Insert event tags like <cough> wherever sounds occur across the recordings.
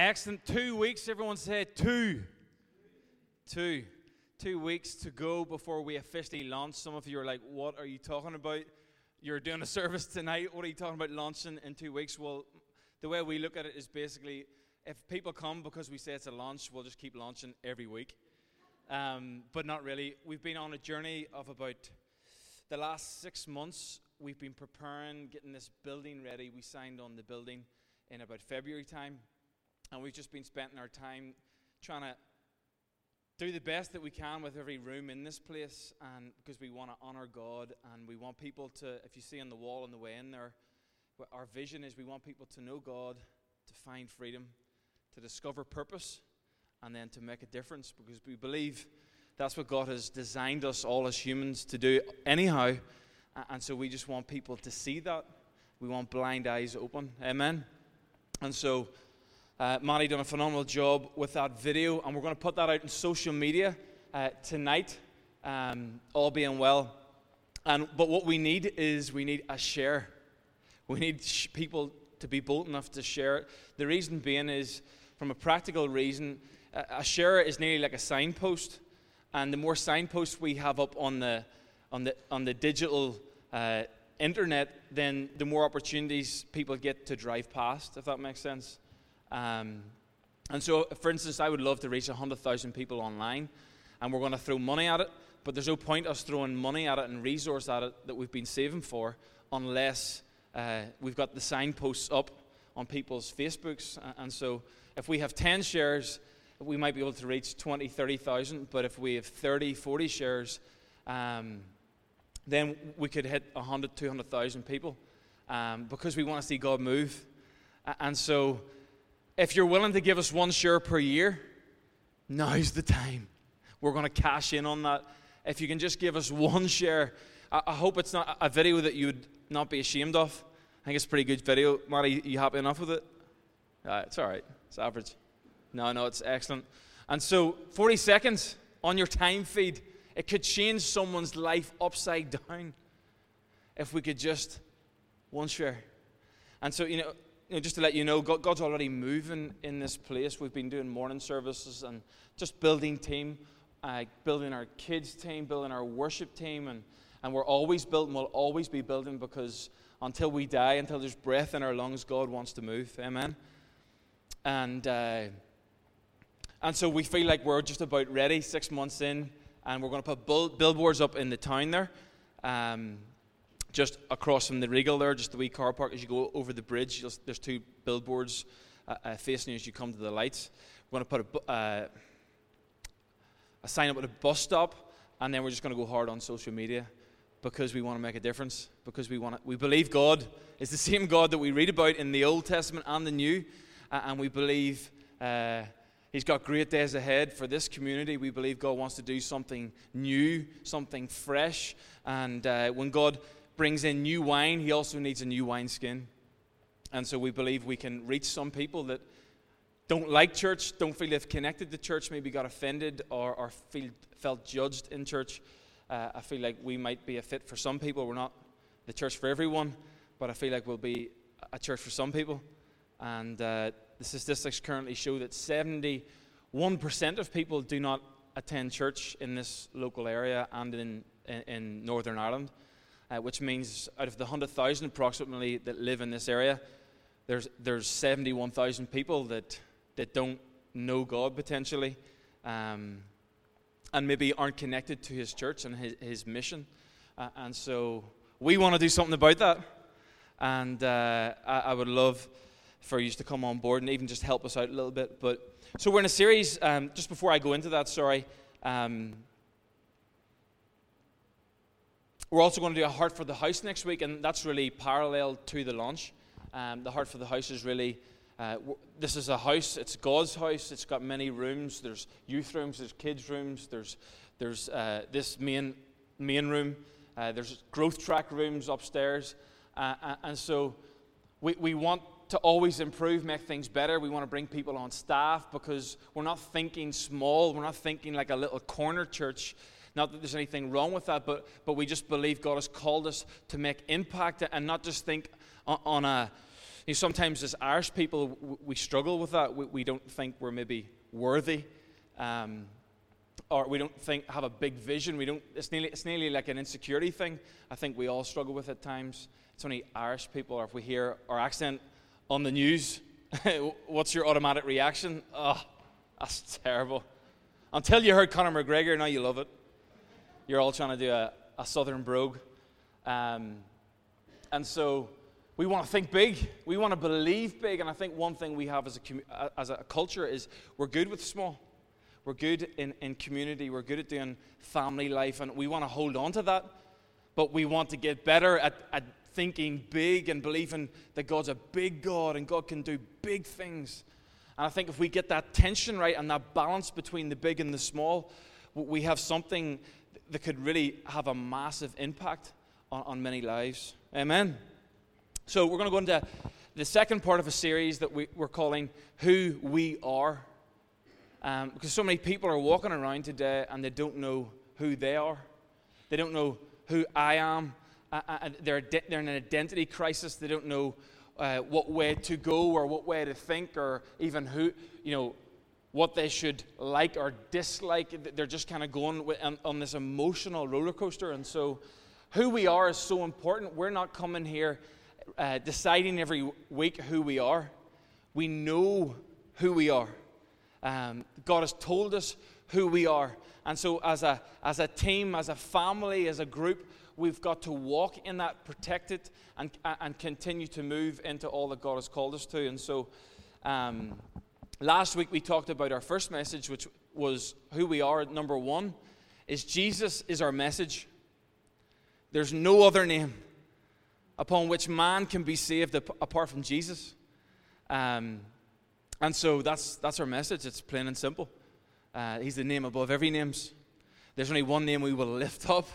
Excellent. Two weeks, everyone said two. Two. Two weeks to go before we officially launch. Some of you are like, what are you talking about? You're doing a <laughs> service tonight. What are you talking about launching in two weeks? Well, the way we look at it is basically if people come because we say it's a launch, we'll just keep launching every week. Um, but not really. We've been on a journey of about the last six months. We've been preparing, getting this building ready. We signed on the building in about February time. And we've just been spending our time trying to do the best that we can with every room in this place and because we want to honor God and we want people to if you see on the wall on the way in there our vision is we want people to know God to find freedom to discover purpose and then to make a difference because we believe that's what God has designed us all as humans to do anyhow. And so we just want people to see that. We want blind eyes open. Amen? And so uh, Maddie done a phenomenal job with that video, and we're going to put that out in social media uh, tonight, um, all being well. And but what we need is we need a share. We need sh- people to be bold enough to share it. The reason being is, from a practical reason, a, a share is nearly like a signpost, and the more signposts we have up on the on the on the digital uh, internet, then the more opportunities people get to drive past. If that makes sense. Um, and so, for instance, I would love to reach 100,000 people online, and we're going to throw money at it, but there's no point us throwing money at it and resource at it that we've been saving for unless uh, we've got the signposts up on people's Facebooks. And so, if we have 10 shares, we might be able to reach 20, 30,000, but if we have 30, 40 shares, um, then we could hit 100, 200,000 people um, because we want to see God move. And so, if you're willing to give us one share per year, now's the time. We're going to cash in on that. If you can just give us one share, I, hope it's not a video that you would not be ashamed of. I think it's a pretty good video. Marty, you happy enough with it? Uh, it's all right. It's average. No, no, it's excellent. And so, 40 seconds on your time feed, it could change someone's life upside down if we could just one share. And so, you know, you know, just to let you know, God, God's already moving in this place. We've been doing morning services and just building team, uh, building our kids' team, building our worship team, and, and we're always building, we'll always be building because until we die, until there's breath in our lungs, God wants to move. Amen. And uh, and so we feel like we're just about ready, six months in, and we're going to put billboards up in the town there. Um, just across from the Regal there, just the wee car park, as you go over the bridge, there's two billboards uh, uh, facing you as you come to the lights. We're going to put a, uh, a sign up at a bus stop, and then we're just going to go hard on social media because we want to make a difference. Because we want to, we believe God is the same God that we read about in the Old Testament and the New, and we believe. Uh, He's got great days ahead for this community. We believe God wants to do something new, something fresh. And uh, when God brings in new wine, he also needs a new wineskin. And so we believe we can reach some people that don't like church, don't feel they've connected to church, maybe got offended or, or feel, felt judged in church. Uh, I feel like we might be a fit for some people. We're not the church for everyone, but I feel like we'll be a church for some people. And uh, the statistics currently show that 71% of people do not attend church in this local area and in, in, in Northern Ireland uh, which means out of the 100,000 approximately that live in this area, there's, there's 71,000 people that, that don't know God potentially um, and maybe aren't connected to his church and his, his mission. Uh, and so we want to do something about that. And uh, I, I, would love for you to come on board and even just help us out a little bit. But so we're in a series. Um, just before I go into that, sorry. Um, we're also going to do a Heart for the House next week, and that's really parallel to the launch. Um, the Heart for the House is really uh, this is a house. It's God's house. It's got many rooms. There's youth rooms. There's kids rooms. There's there's uh, this main main room. Uh, there's growth track rooms upstairs, uh, uh, and so we we want to always improve, make things better. We want to bring people on staff because we're not thinking small. We're not thinking like a little corner church. Not that there's anything wrong with that, but, but we just believe God has called us to make impact and not just think on, a You know, sometimes as Irish people, we struggle with that. We, we don't think we're maybe worthy. Um, or we don't think have a big vision. We don't. It's nearly, it's nearly like an insecurity thing. I think we all struggle with at times. It's only Irish people, or if we hear our accent on the news, <laughs> what's your automatic reaction? Oh, that's terrible. Until you heard Conor McGregor, now you love it. You're all trying to do a, a southern brogue. Um, and so we want to think big. We want to believe big. And I think one thing we have as a, as a culture is we're good with small. We're good in, in community. We're good at doing family life. And we want to hold on to that. But we want to get better at, at thinking big and believing that God's a big God and God can do big things. And I think if we get that tension right and that balance between the big and the small, we have something that could really have a massive impact on, on many lives. Amen. So we're going to go into the second part of a series that we, are calling Who We Are. Um, because so many people are walking around today and they don't know who they are. They don't know who I am. Uh, uh, they're, they're in an identity crisis. They don't know uh, what way to go or what way to think or even who, you know, what they should like or dislike. They're just kind of going on, this emotional roller coaster. And so, who we are is so important. We're not coming here uh, deciding every week who we are. We know who we are. Um, God has told us who we are. And so, as a, as a team, as a family, as a group, we've got to walk in that, protect it, and, and continue to move into all that God has called us to. And so, um, last week we talked about our first message, which was who we are. Number one is Jesus is our message. There's no other name upon which man can be saved apart from Jesus. Um, and so that's, that's our message. It's plain and simple. Uh, he's the name above every names. There's only one name we will lift up.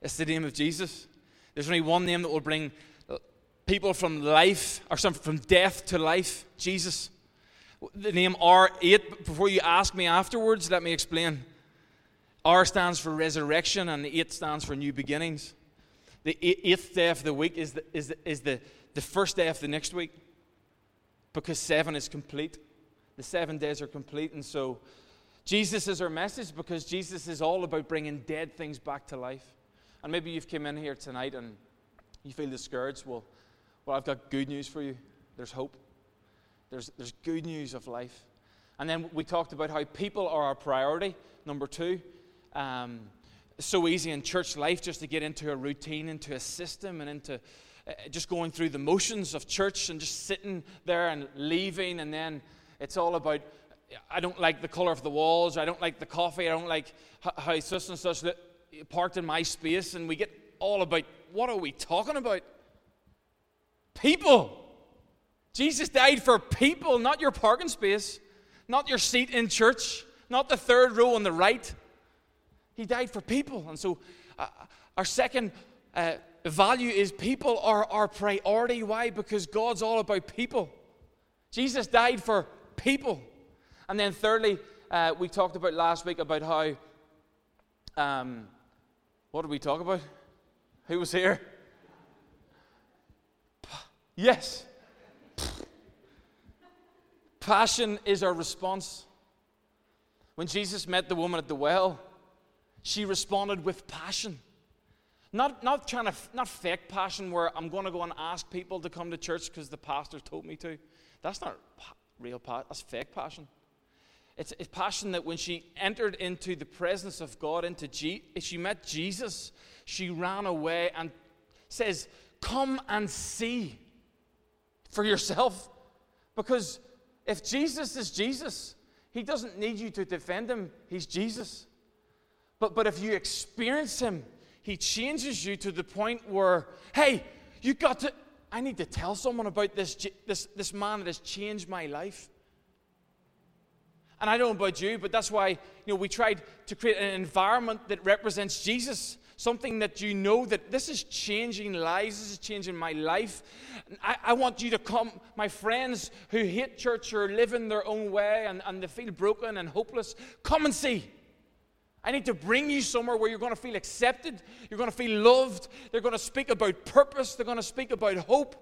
It's the name of Jesus. There's only one name that will bring people from life, or some, from death to life. Jesus. The name R8, before you ask me afterwards, let me explain. R stands for resurrection, and the 8 stands for new beginnings. The eighth day of the week is the, is the, is the, the first day of the next week because seven is complete. The seven days are complete. And so Jesus is our message because Jesus is all about bringing dead things back to life. And maybe you've come in here tonight and you feel discouraged. Well, well, I've got good news for you. There's hope. There's, there's good news of life. And then we talked about how people are our priority, number two. Um, so easy in church life just to get into a routine, into a system, and into uh, just going through the motions of church and just sitting there and leaving. And then it's all about I don't like the color of the walls, I don't like the coffee, I don't like how such and such parked in my space. And we get all about what are we talking about? People. Jesus died for people, not your parking space, not your seat in church, not the third row on the right. He died for people. And so, uh, our second uh, value is people are our priority. Why? Because God's all about people. Jesus died for people. And then, thirdly, uh, we talked about last week about how. Um, what did we talk about? Who was here? Yes. Passion is our response. When Jesus met the woman at the well, she responded with passion. Not, not trying to, not fake passion where I'm going to go and ask people to come to church because the pastor told me to. That's not real passion, that's fake passion. It's, it's passion that when she entered into the presence of God, into G, she met Jesus, she ran away and says, Come and see for yourself. Because if Jesus is Jesus, he doesn't need you to defend him, he's Jesus. But, but if you experience Him, He changes you to the point where, hey, you got to, I need to tell someone about this, this, this man that has changed my life. And I don't know about you, but that's why you know, we tried to create an environment that represents Jesus. Something that you know that this is changing lives, this is changing my life. I, I, want you to come, my friends who hate church or live in their own way and, and they feel broken and hopeless, come and see. I need to bring you somewhere where you're going to feel accepted, you're going to feel loved, they're going to speak about purpose, they're going to speak about hope.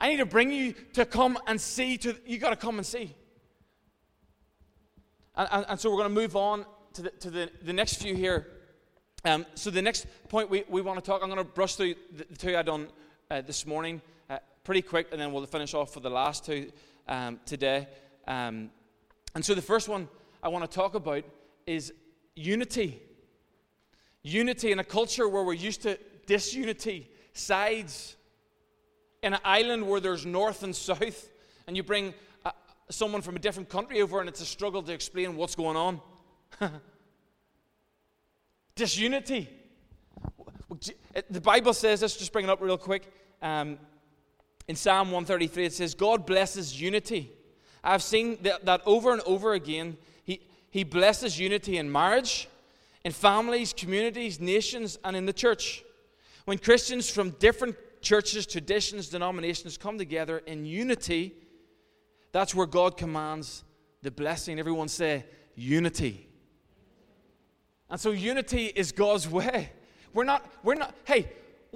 I need to bring you to come and see. To you got to come and see. And, and, and, so we're going to move on to the, to the, the next few here. Um, so the next point we, we want to talk, I'm going to brush through the, two I done uh, this morning uh, pretty quick, and then we'll finish off for the last two um, today. Um, and so the first one I want to talk about is unity. Unity in a culture where we're used to disunity, sides. In an island where there's north and south, and you bring uh, someone from a different country over, and it's a struggle to explain what's going on. <laughs> Disunity. The Bible says this, just bring it up real quick. Um, in Psalm 133, it says, God blesses unity. I've seen that, that over and over again. He, he blesses unity in marriage, in families, communities, nations, and in the church. When Christians from different churches, traditions, denominations come together in unity, that's where God commands the blessing. Everyone say, unity. And so unity is God's way. We're not, we're not, hey,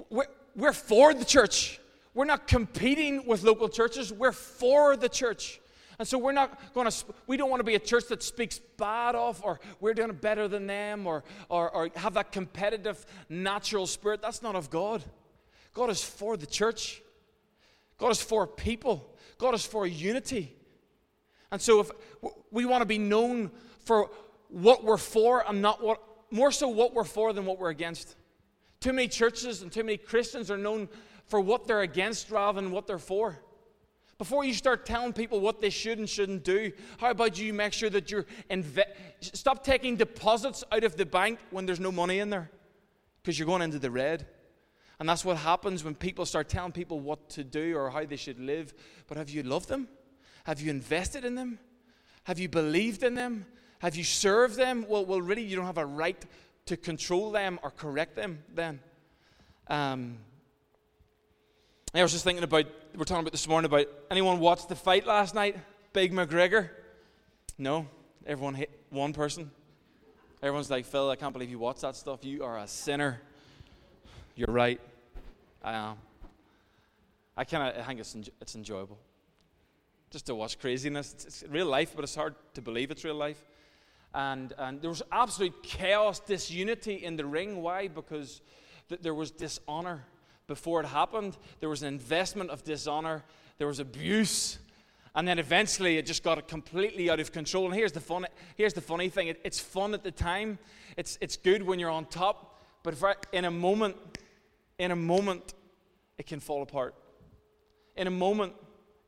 we're, we're for the church. We're not competing with local churches. We're for the church. And so we're not going to, we don't want to be a church that speaks bad of or we're doing better than them or, or, or have that competitive natural spirit. That's not of God. God is for the church, God is for people, God is for unity. And so if we want to be known for what we're for and not what, more so what we're for than what we're against. Too many churches and too many Christians are known for what they're against rather than what they're for. Before you start telling people what they should and shouldn't do, how about you make sure that you're inve- stop taking deposits out of the bank when there's no money in there because you're going into the red. And that's what happens when people start telling people what to do or how they should live. But have you loved them? Have you invested in them? Have you believed in them? Have you served them? Well, well, really, you don't have a right to control them or correct them then. Um, I was just thinking about, we're talking about this morning about anyone watched the fight last night? Big McGregor? No, everyone hit one person. Everyone's like, Phil, I can't believe you watched that stuff. You are a sinner. You're right. I am. I kind of think it's, it's enjoyable just to watch craziness. It's, it's real life, but it's hard to believe it's real life. And, and there was absolute chaos, disunity in the ring. Why? Because th- there was dishonor before it happened. There was an investment of dishonor. There was abuse. And then eventually it just got completely out of control. And here's the, fun, here's the funny thing it, it's fun at the time, it's, it's good when you're on top. But in a moment, in a moment, it can fall apart. In a moment,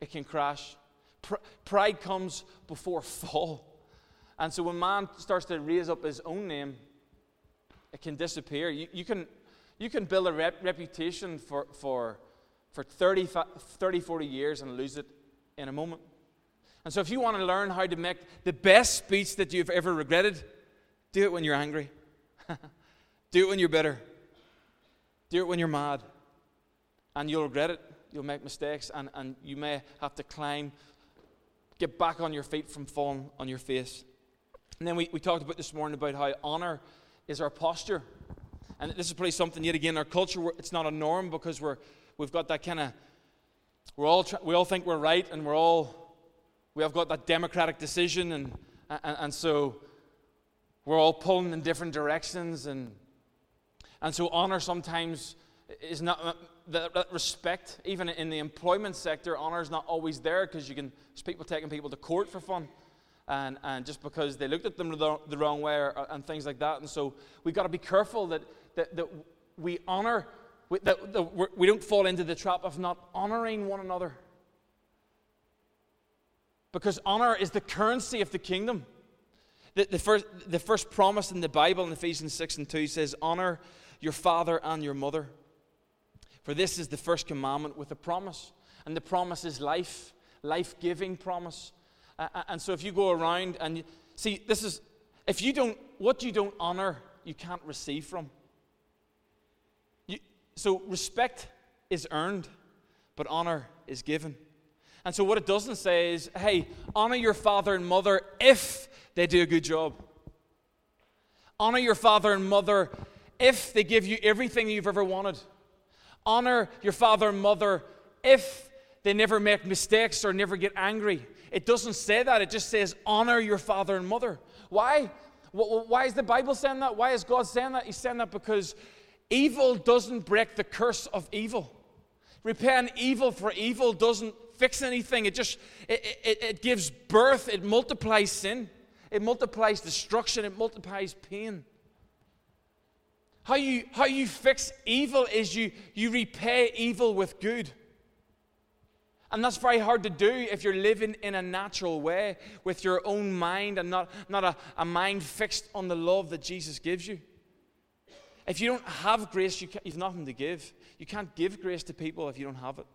it can crash. Pr- pride comes before <laughs> fall. And so when man starts to raise up his own name, it can disappear. You, you can, you can build a rep- reputation for, for, for 30, 30, 40 years and lose it in a moment. And so if you want to learn how to make the best speech that you've ever regretted, do it when you're angry. <laughs> do it when you're bitter. Do it when you're mad. And you'll regret it. You'll make mistakes, and, and you may have to climb, get back on your feet from falling on your face. And then we, we talked about this morning about how honor is our posture. And this is probably something, yet again, in our culture, it's not a norm because we're, we've got that kind of, we're all, we all think we're right and we're all, we have got that democratic decision. And, and, and so we're all pulling in different directions. And, and so honor sometimes is not, uh, that, that respect, even in the employment sector, honor is not always there because you can, people taking people to court for fun and, and just because they looked at them the, the wrong way or, and things like that. And so we've got to be careful that, that, that we honor, that, that we don't fall into the trap of not honoring one another. Because honor is the currency of the kingdom. The, the, first, the first promise in the Bible in Ephesians 6 and 2 says, Honor your father and your mother. For this is the first commandment with a promise. And the promise is life, life giving promise. And so if you go around and you, see, this is, if you don't, what you don't honor, you can't receive from. You, so respect is earned, but honor is given. And so what it doesn't say is, hey, honor your father and mother if they do a good job. Honor your father and mother if they give you everything you've ever wanted. Honor your father and mother if they never make mistakes or never get angry. It doesn't say that. It just says, honor your father and mother. Why? Why is the Bible saying that? Why is God saying that? He's saying that because evil doesn't break the curse of evil. Repaying evil for evil doesn't fix anything. It just it, it, it gives birth, it multiplies sin, it multiplies destruction, it multiplies pain. How you, how you fix evil is you, you repay evil with good. And that's very hard to do if you're living in a natural way with your own mind and not, not a, a mind fixed on the love that Jesus gives you. If you don't have grace, you you've nothing to give. You can't give grace to people if you don't have it.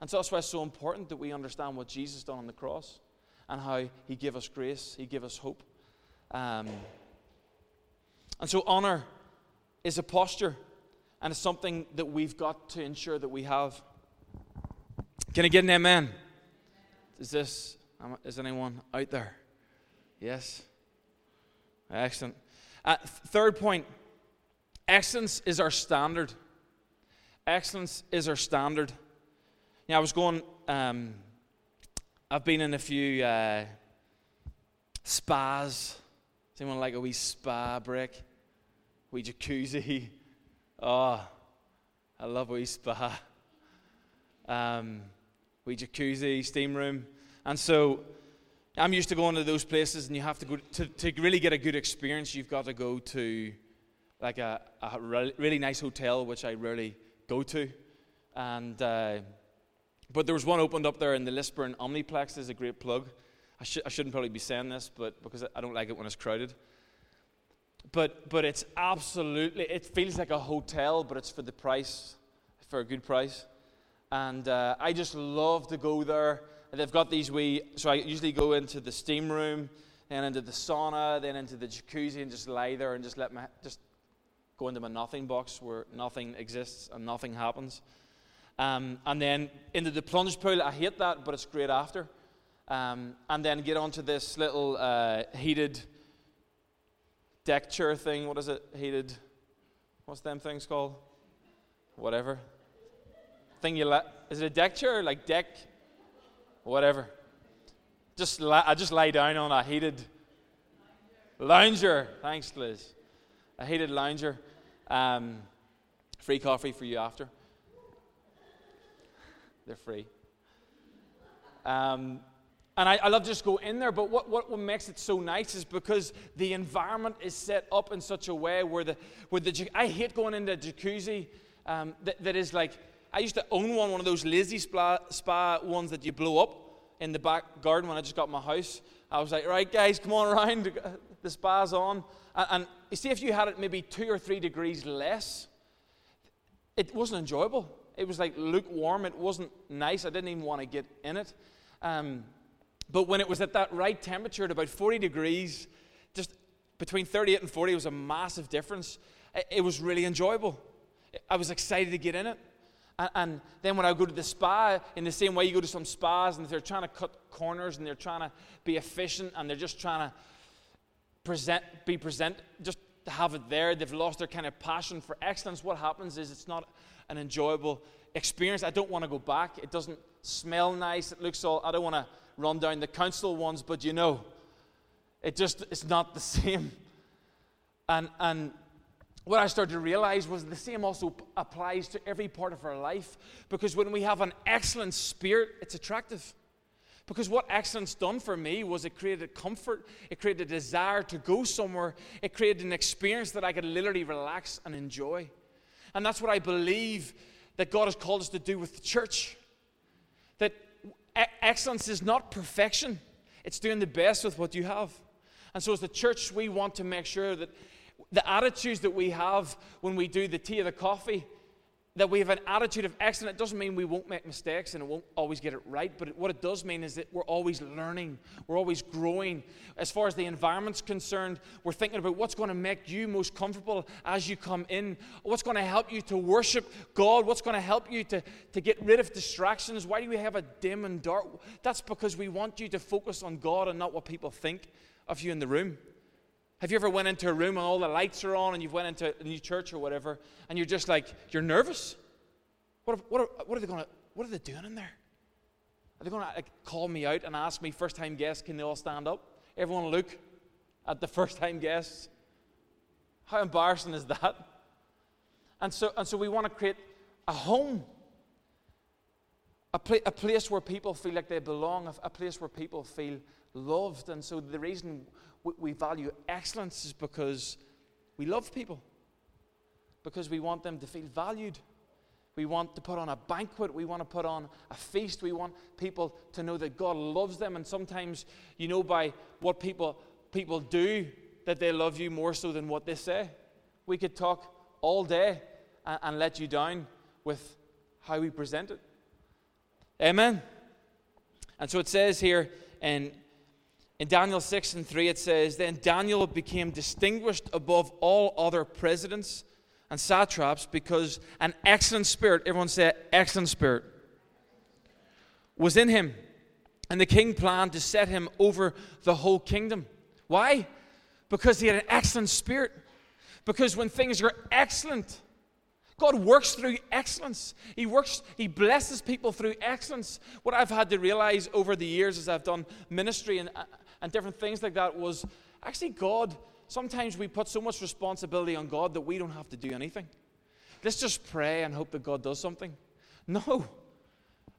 And so that's why it's so important that we understand what Jesus done on the cross and how he gave us grace, he gave us hope. Um, and so honor is a posture and it's something that we've got to ensure that we have. Can I get an amen? Is this, is anyone out there? Yes? Excellent. Uh, third point excellence is our standard. Excellence is our standard. Yeah, I was going, um, I've been in a few uh, spas. Does anyone like a wee spa break? Wee jacuzzi? <laughs> Oh, I love a wee spa. Um, wee jacuzzi, steam room. And so I'm used to going to those places, and you have to go to, to really get a good experience. You've got to go to like a, a really nice hotel, which I rarely go to. And uh, but there was one opened up there in the Lisburn Omniplex. Is a great plug. I, sh- I shouldn't probably be saying this, but because I don't like it when it's crowded. But but it's absolutely it feels like a hotel, but it's for the price, for a good price. And uh, I just love to go there. They've got these wee, so I usually go into the steam room, then into the sauna, then into the jacuzzi, and just lie there and just let my, just go into my nothing box where nothing exists and nothing happens. Um, and then into the plunge pool, I hate that, but it's great after. Um, and then get onto this little uh, heated deck chair thing. What is it? Heated, what's them things called? Whatever thing you let. Is it a deck chair? Like deck? Whatever. Just I just lay down on a heated lounger. Thanks, Liz. A heated lounger. Um, free coffee for you after. They're free. Um, and I, I, love to just go in there, but what, what, what makes it so nice is because the environment is set up in such a way where the, where the I hate going into a jacuzzi um, that, that is like I used to own one, one of those lazy spa, spa ones that you blow up in the back garden when I just got my house. I was like, right, guys, come on <laughs> around. The spa's on. And, and you see, if you had it maybe two or three degrees less, it wasn't enjoyable. It was like lukewarm. It wasn't nice. I didn't even want to get in it. Um, but when it was at that right temperature, at about 40 degrees, just between 38 and 40, it was a massive difference. It, it was really enjoyable. I was excited to get in it. And, and, then when I go to the spa, in the same way you go to some spas and they're trying to cut corners and they're trying to be efficient and they're just trying to present, be present, just to have it there. They've lost their kind of passion for excellence. What happens is it's not an enjoyable experience. I don't want to go back. It doesn't smell nice. It looks all, I don't want to run down the council ones, but you know, it just, it's not the <laughs> same. And, and what I started to realize was the same also applies to every part of our life. Because when we have an excellent spirit, it's attractive. Because what excellence done for me was it created comfort, it created a desire to go somewhere, it created an experience that I could literally relax and enjoy. And that's what I believe that God has called us to do with the church. That excellence is not perfection, it's doing the best with what you have. And so, as the church, we want to make sure that the attitudes that we have when we do the tea or the coffee, that we have an attitude of excellence, it doesn't mean we won't make mistakes and it won't always get it right, but what it does mean is that we're always learning, we're always growing. As far as the environment's concerned, we're thinking about what's going to make you most comfortable as you come in, what's going to help you to worship God, what's going to help you to, to get rid of distractions. Why do we have a dim and dark? That's because we want you to focus on God and not what people think of you in the room. Have you ever went into a room and all the lights are on and you've went into a new church or whatever and you're just like, you're nervous? What, are, what, what are they going to, what are they doing in there? Are they going to like, call me out and ask me, first time guests, can they all stand up? Everyone look at the <laughs> first time guests. How embarrassing is that? And so, and so we want to create a home, a, a place where people feel like they belong, a, a place where people feel loved. And so the reason we, value excellence is because we love people, because we want them to feel valued. We want to put on a banquet. We want to put on a feast. We want people to know that God loves them. And sometimes, you know, by what people, people do, that they love you more so than what they say. We could talk all day and, and let you down with how we present it. Amen. And so it says here in, in Daniel 6 and 3, it says, Then Daniel became distinguished above all other presidents and satraps because an excellent spirit, everyone say, excellent spirit, was in him. And the king planned to set him over the whole kingdom. Why? Because he had an excellent spirit. Because when things are excellent, God works through excellence. He works, He blesses people through excellence. What I've had to realize over the years as I've done ministry and, uh, and different things like that was actually God sometimes we put so much responsibility on God that we don't have to do anything. Let's just pray and hope that God does something. No.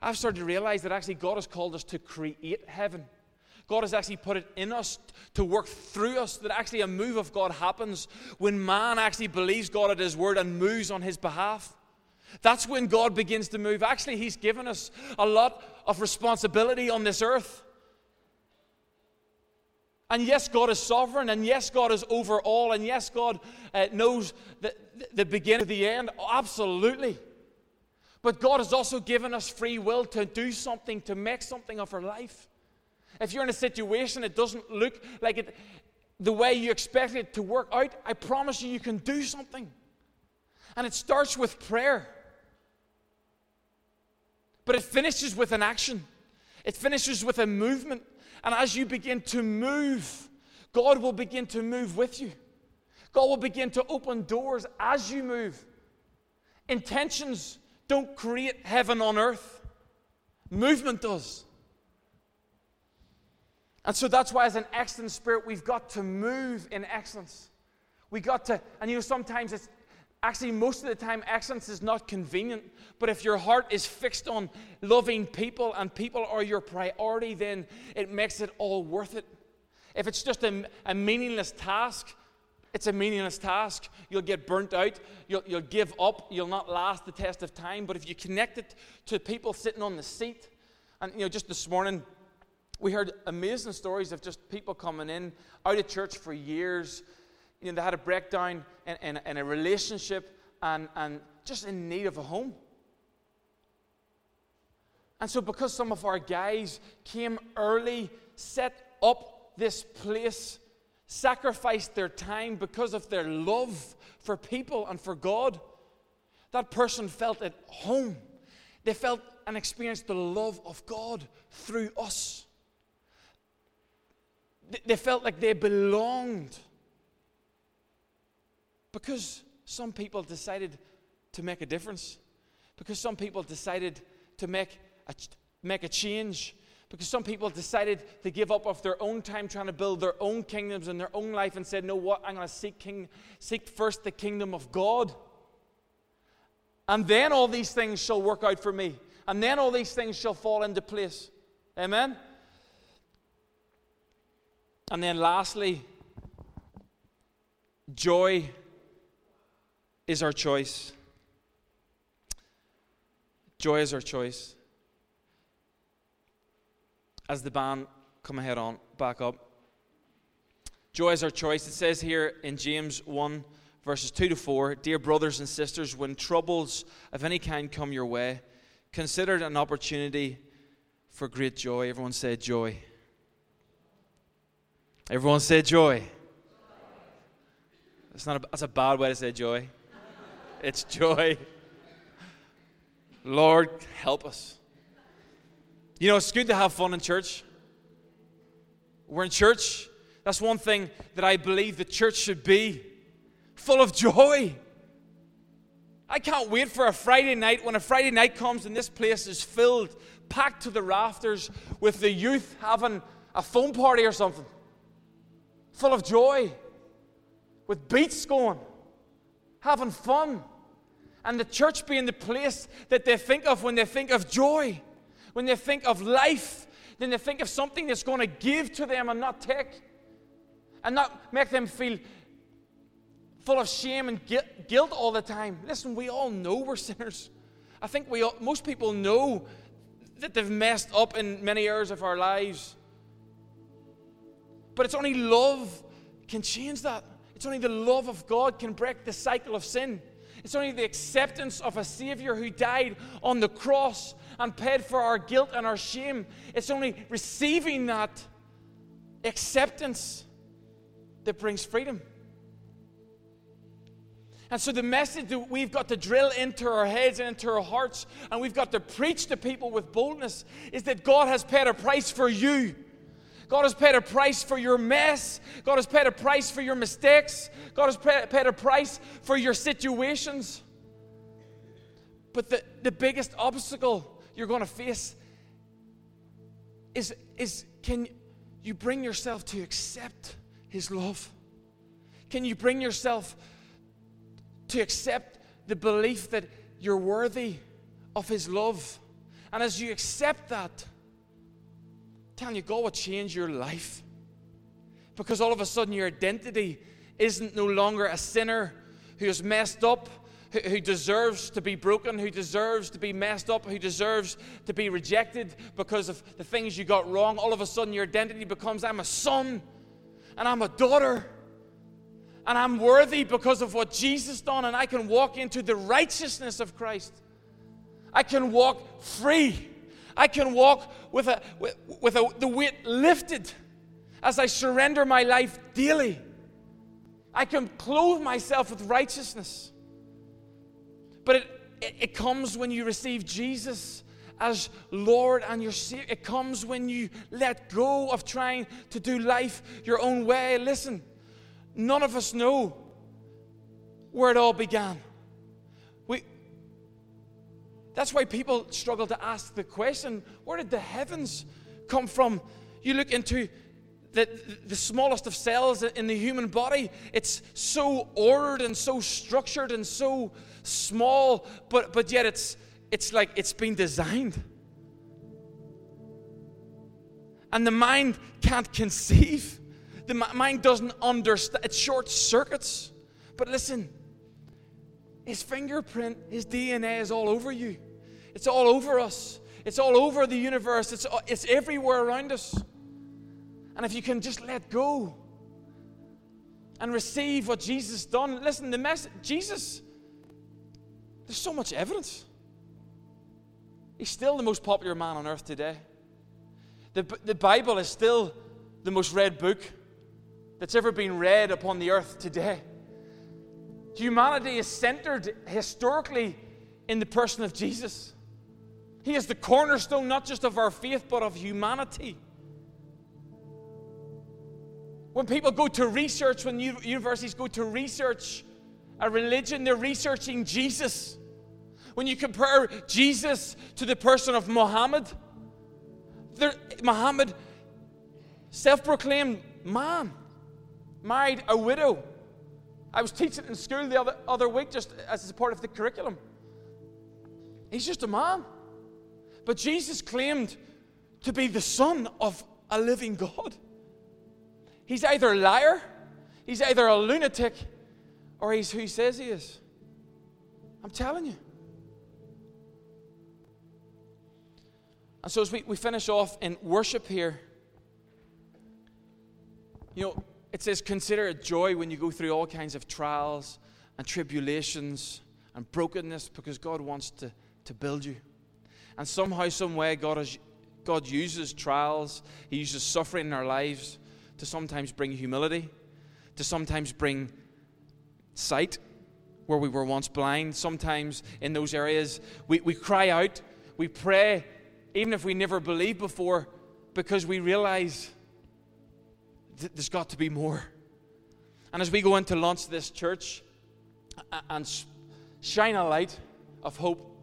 I've started to realize that actually God has called us to create heaven. God has actually put it in us to work through us, that actually a move of God happens when man actually believes God at His word and moves on His behalf. That's when God begins to move. Actually, He's given us a lot of responsibility on this earth. And yes, God is sovereign, and yes, God is over all, and yes, God uh, knows the, the beginning of the end. Absolutely. But God has also given us free will to do something, to make something of our life. If you're in a situation that doesn't look like it the way you expect it to work out, I promise you, you can do something. And it starts with prayer. But it finishes with an action, it finishes with a movement. And as you begin to move, God will begin to move with you. God will begin to open doors as you move. Intentions don't create heaven on earth, movement does. And so that's why, as an excellent spirit, we've got to move in excellence. We got to, and you know, sometimes it's actually most of the time, excellence is not convenient. But if your heart is fixed on loving people and people are your priority, then it makes it all worth it. If it's just a, a meaningless task, it's a meaningless task. You'll get burnt out. You'll, you'll give up. You'll not last the test of time. But if you connect it to people sitting on the seat, and you know, just this morning, we heard amazing stories of just people coming in out of church for years. You know, they had a breakdown in, in, in a relationship and, and just in need of a home. And so, because some of our guys came early, set up this place, sacrificed their time because of their love for people and for God, that person felt at home. They felt and experienced the love of God through us. They felt like they belonged. Because some people decided to make a difference. Because some people decided to make a, make a change. Because some people decided to give up of their own time trying to build their own kingdoms and their own life and said, No, what? I'm going to seek, king, seek first the kingdom of God. And then all these things shall work out for me. And then all these things shall fall into place. Amen? And then lastly, joy is our choice. Joy is our choice. As the band come ahead on, back up. Joy is our choice. It says here in James 1, verses 2 to 4 Dear brothers and sisters, when troubles of any kind come your way, consider it an opportunity for great joy. Everyone say joy. Everyone say joy. That's, not a, that's a bad way to say joy. It's joy. Lord, help us. You know, it's good to have fun in church. We're in church. That's one thing that I believe the church should be full of joy. I can't wait for a Friday night when a Friday night comes and this place is filled, packed to the rafters with the youth having a phone party or something, full of joy, with beats going, having fun. And the church being the place that they think of when they think of joy, when they think of life, then they think of something that's going to give to them and not take, and not make them feel full of shame and guilt all the time. Listen, we all know we're sinners. I think we all, most people know that they've messed up in many areas of our lives. But it's only love can change that. It's only the love of God can break the cycle of sin. It's only the acceptance of a Savior who died on the cross and paid for our guilt and our shame. It's only receiving that acceptance that brings freedom. And so, the message that we've got to drill into our heads and into our hearts, and we've got to preach to people with boldness, is that God has paid a price for you. God has paid a price for your mess. God has paid a price for your mistakes. God has paid a price for your situations. But the, the biggest obstacle you're going to face is, is can you bring yourself to accept His love? Can you bring yourself to accept the belief that you're worthy of His love? And as you accept that, telling you, God will change your life. Because all of a sudden, your identity isn't no longer a sinner who is messed up who, who deserves to be broken, who deserves to be messed up, who deserves to be rejected because of the things you got wrong, all of a sudden your identity becomes I'm a son and I'm a daughter and I'm worthy because of what Jesus done, and I can walk into the righteousness of Christ. I can walk free. I can walk with, a, with, a, the weight lifted as I surrender my life daily. I can clothe myself with righteousness. But it, it, it comes when you receive Jesus as Lord and your Savior. It comes when you let go of trying to do life your own way. Listen, none of us know where it all began. That's why people struggle to ask the question where did the heavens come from? You look into the, the smallest of cells in the human body, it's so ordered and so structured and so small, but, but yet it's, it's like it's been designed. And the mind can't conceive. The mind doesn't understand. It short circuits. But listen, his fingerprint, his DNA is all over you. It's all over us. It's all over the universe. It's, it's everywhere around us. And if you can just let go and receive what Jesus done, listen, the message, Jesus there's so much evidence. He's still the most popular man on earth today. The, the Bible is still the most read book that's ever been read upon the earth today. Humanity is centered historically in the person of Jesus. He is the cornerstone not just of our faith, but of humanity. When people go to research, when universities go to research a religion, they're researching Jesus. When you compare Jesus to the person of Muhammad, Muhammad, self proclaimed man, married a widow. I was teaching in school the other, other week just as a part of the curriculum. He's just a man. But Jesus claimed to be the son of a living God. He's either a liar, he's either a lunatic, or he's who he says he is. I'm telling you. And so, as we, we finish off in worship here, you know, it says, Consider it joy when you go through all kinds of trials and tribulations and brokenness because God wants to, to build you. And somehow, some way, God, God uses trials, He uses suffering in our lives to sometimes bring humility, to sometimes bring sight where we were once blind. Sometimes in those areas, we, we cry out, we pray, even if we never believed before, because we realize there's got to be more. And as we go into launch this church and shine a light of hope,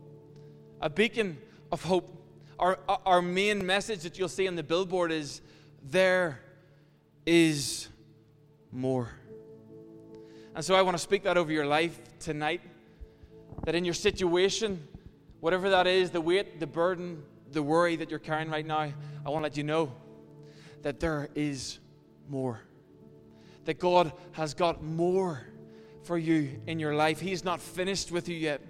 a beacon of hope, Our, our main message that you'll see on the billboard is there is more. And so I want to speak that over your life tonight. That in your situation, whatever that is, the weight, the burden, the worry that you're carrying right now, I want to let you know that there is more. That God has got more for you in your life. He's not finished with you yet.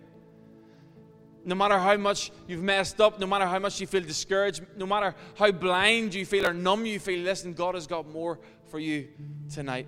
No matter how much you've messed up, no matter how much you feel discouraged, no matter how blind you feel or numb you feel, listen, God has got more for you tonight.